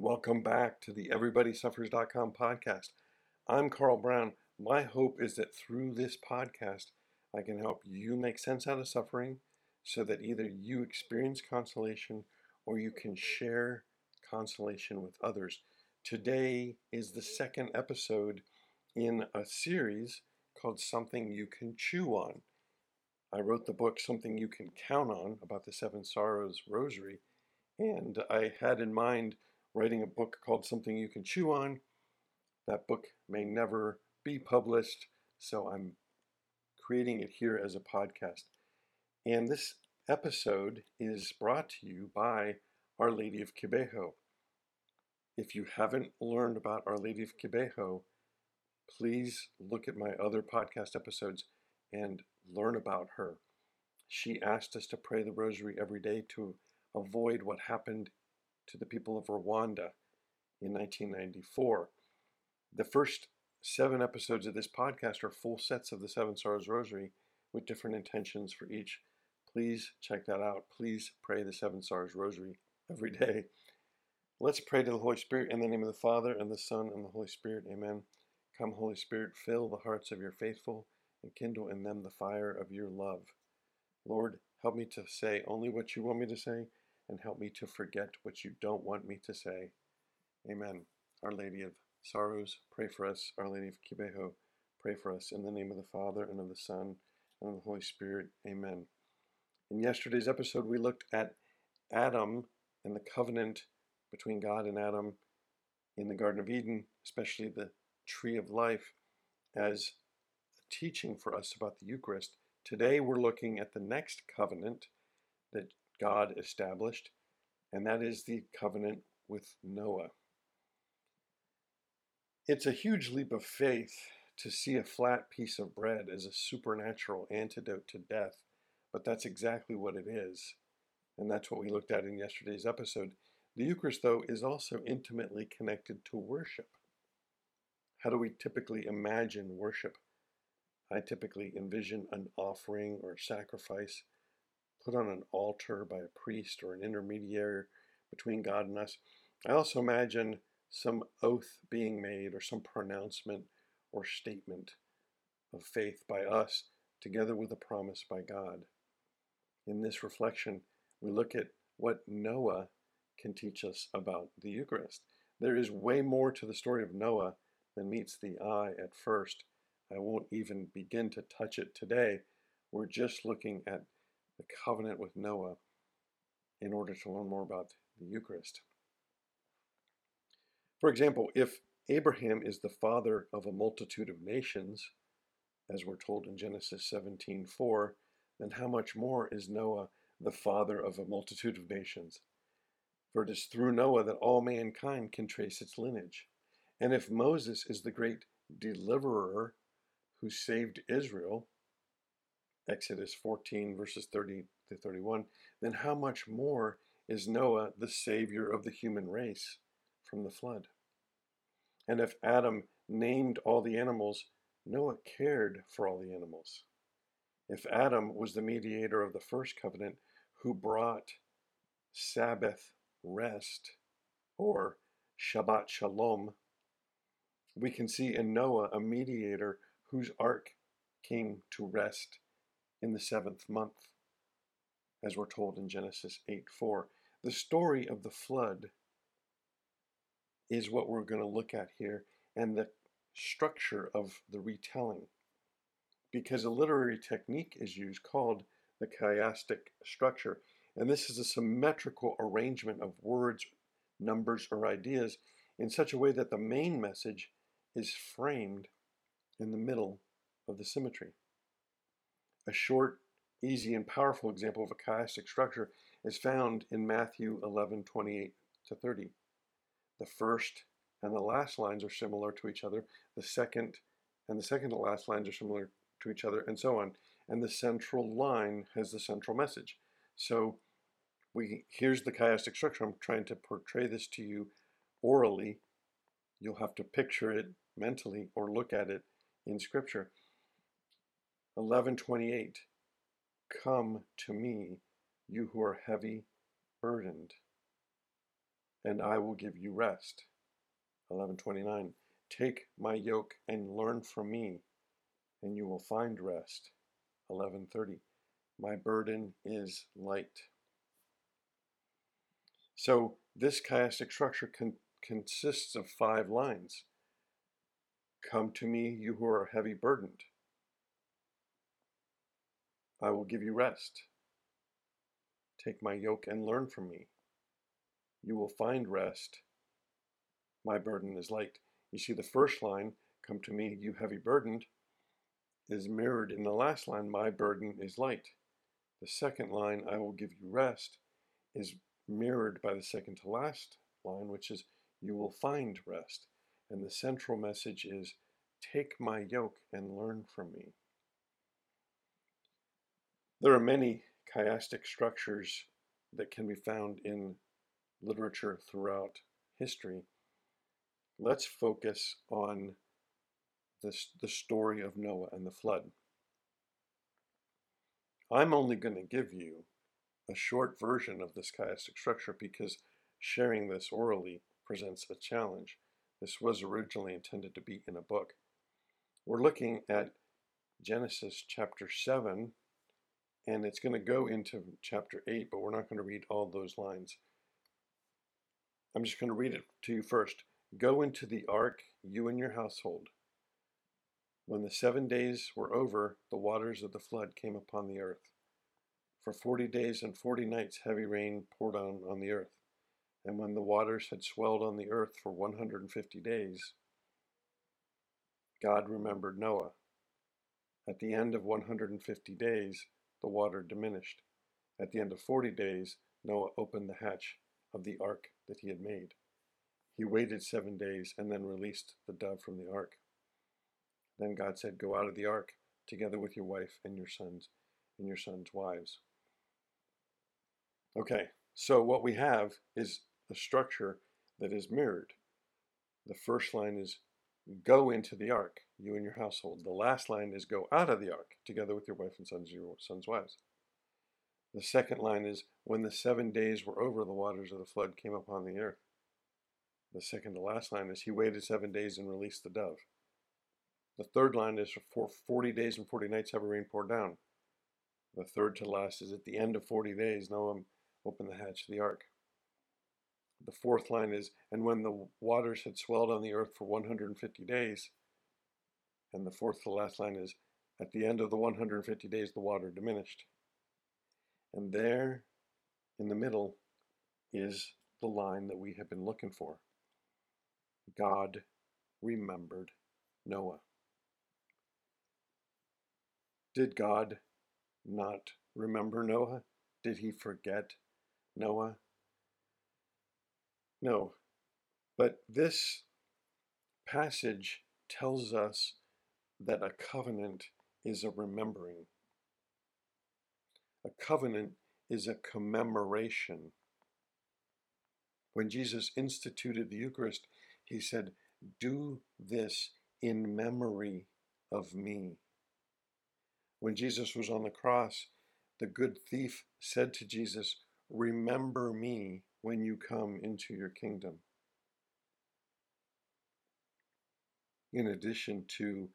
Welcome back to the EverybodySuffers.com podcast. I'm Carl Brown. My hope is that through this podcast, I can help you make sense out of suffering so that either you experience consolation or you can share consolation with others. Today is the second episode in a series called Something You Can Chew On. I wrote the book Something You Can Count On about the Seven Sorrows Rosary, and I had in mind writing a book called Something You Can Chew On. That book may never be published, so I'm creating it here as a podcast. And this episode is brought to you by Our Lady of Kibeho. If you haven't learned about Our Lady of Kibeho, please look at my other podcast episodes and learn about her. She asked us to pray the rosary every day to avoid what happened to the people of Rwanda in 1994. The first seven episodes of this podcast are full sets of the Seven Sorrows Rosary with different intentions for each. Please check that out. Please pray the Seven Sorrows Rosary every day. Let's pray to the Holy Spirit in the name of the Father, and the Son, and the Holy Spirit. Amen. Come, Holy Spirit, fill the hearts of your faithful and kindle in them the fire of your love. Lord, help me to say only what you want me to say and help me to forget what you don't want me to say. Amen. Our Lady of Sorrows, pray for us. Our Lady of Kibeho, pray for us. In the name of the Father, and of the Son, and of the Holy Spirit. Amen. In yesterday's episode, we looked at Adam and the covenant between God and Adam in the Garden of Eden, especially the tree of life, as a teaching for us about the Eucharist. Today, we're looking at the next covenant that God established, and that is the covenant with Noah. It's a huge leap of faith to see a flat piece of bread as a supernatural antidote to death, but that's exactly what it is. And that's what we looked at in yesterday's episode. The Eucharist, though, is also intimately connected to worship. How do we typically imagine worship? I typically envision an offering or sacrifice put on an altar by a priest or an intermediary between God and us. I also imagine some oath being made or some pronouncement or statement of faith by us together with a promise by God. In this reflection, we look at what Noah can teach us about the Eucharist. There is way more to the story of Noah than meets the eye at first. I won't even begin to touch it today. We're just looking at the covenant with Noah in order to learn more about the Eucharist. For example, if Abraham is the father of a multitude of nations, as we're told in Genesis 17:4, then how much more is Noah the father of a multitude of nations? For it is through Noah that all mankind can trace its lineage. And if Moses is the great deliverer who saved Israel, Exodus 14, verses 30 to 31, then how much more is Noah the savior of the human race from the flood? And if Adam named all the animals, Noah cared for all the animals. If Adam was the mediator of the first covenant who brought Sabbath rest or Shabbat Shalom, we can see in Noah a mediator whose ark came to rest in the seventh month, as we're told in Genesis 8 4. The story of the flood is what we're going to look at here, and the structure of the retelling. Because a literary technique is used called the chiastic structure, and this is a symmetrical arrangement of words, numbers, or ideas in such a way that the main message is framed in the middle of the symmetry. A short, easy, and powerful example of a chiastic structure is found in Matthew 11 28 to 30. The first and the last lines are similar to each other. The second and the second to last lines are similar to each other, and so on. And the central line has the central message. So we here's the chiastic structure. I'm trying to portray this to you orally. You'll have to picture it mentally or look at it in scripture. 11:28 Come to me, you who are heavy burdened. and I will give you rest. 1129. Take my yoke and learn from me, and you will find rest. 1130. My burden is light. So this chiastic structure con- consists of five lines. Come to me, you who are heavy burdened. I will give you rest. Take my yoke and learn from me. You will find rest. My burden is light. You see, the first line, Come to me, you heavy burdened, is mirrored in the last line, My burden is light. The second line, I will give you rest, is mirrored by the second to last line, which is, You will find rest. And the central message is, Take my yoke and learn from me. There are many chiastic structures that can be found in literature throughout history. Let's focus on this, the story of Noah and the flood. I'm only going to give you a short version of this chiastic structure because sharing this orally presents a challenge. This was originally intended to be in a book. We're looking at Genesis chapter 7, and it's going to go into chapter 8, but we're not going to read all those lines. I'm just going to read it to you first. Go into the ark, you and your household. When the seven days were over, the waters of the flood came upon the earth. For forty days and forty nights heavy rain poured on on the earth. And when the waters had swelled on the earth for 150 days, God remembered Noah. At the end of 150 days, the water diminished. At the end of forty days, Noah opened the hatch of the ark that he had made. He waited seven days and then released the dove from the ark. Then God said, Go out of the ark, together with your wife and your sons and your sons' wives. Okay, so what we have is a structure that is mirrored. The first line is go into the ark, you and your household. The last line is go out of the ark, together with your wife and sons, your sons' wives. The second line is when the seven days were over, the waters of the flood came upon the earth. The second to last line is he waited seven days and released the dove. The third line is for 40 days and 40 nights have heavy rain poured down. The third to last is at the end of 40 days, Noah opened the hatch of the ark. The fourth line is, and when the waters had swelled on the earth for 150 days, and the fourth to last line is, at the end of the 150 days, the water diminished. And there in the middle is the line that we have been looking for. God remembered Noah. Did God not remember Noah? Did he forget Noah? No. But this passage tells us that a covenant is a remembering. A covenant is a commemoration. When Jesus instituted the Eucharist, he said, Do this in memory of me. When Jesus was on the cross, the good thief said to Jesus, Remember me when you come into your kingdom. In addition to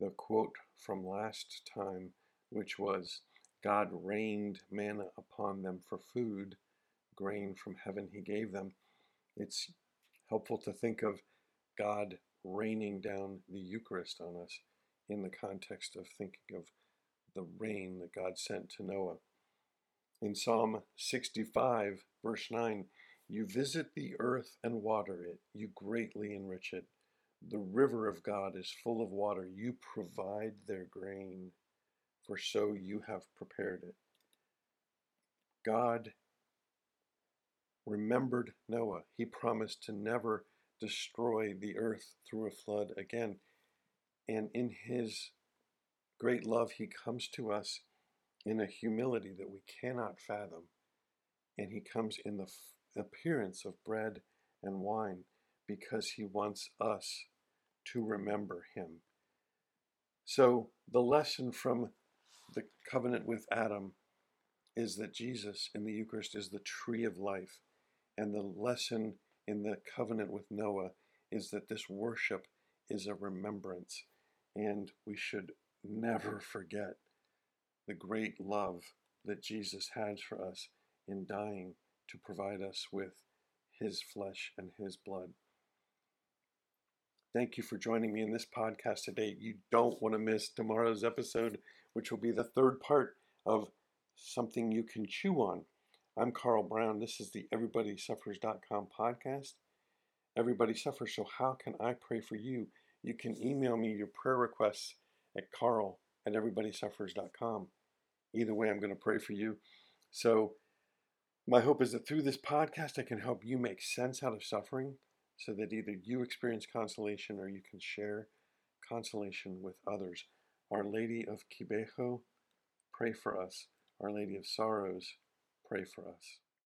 the quote from last time, which was, God rained manna upon them for food, grain from heaven he gave them. It's helpful to think of God raining down the Eucharist on us in the context of thinking of the rain that God sent to Noah. In Psalm 65, verse 9, you visit the earth and water it, you greatly enrich it. The river of God is full of water, you provide their grain, for so you have prepared it. God remembered Noah. He promised to never destroy the earth through a flood again. And in his great love, he comes to us in a humility that we cannot fathom. And he comes in the f- appearance of bread and wine because he wants us to remember him. So, the lesson from the covenant with Adam is that Jesus in the Eucharist is the tree of life. And the lesson in the covenant with Noah is that this worship is a remembrance, and we should never forget the great love that Jesus has for us in dying to provide us with his flesh and his blood. Thank you for joining me in this podcast today. You don't want to miss tomorrow's episode, which will be the third part of Something You Can Chew On. I'm Carl Brown. This is the EverybodySuffers.com podcast. Everybody suffers, so how can I pray for you? You can email me your prayer requests at carl at everybodysuffers.com. Either way, I'm going to pray for you. So, my hope is that through this podcast, I can help you make sense out of suffering so that either you experience consolation or you can share consolation with others. Our Lady of Kibeho, pray for us. Our Lady of Sorrows, pray for us.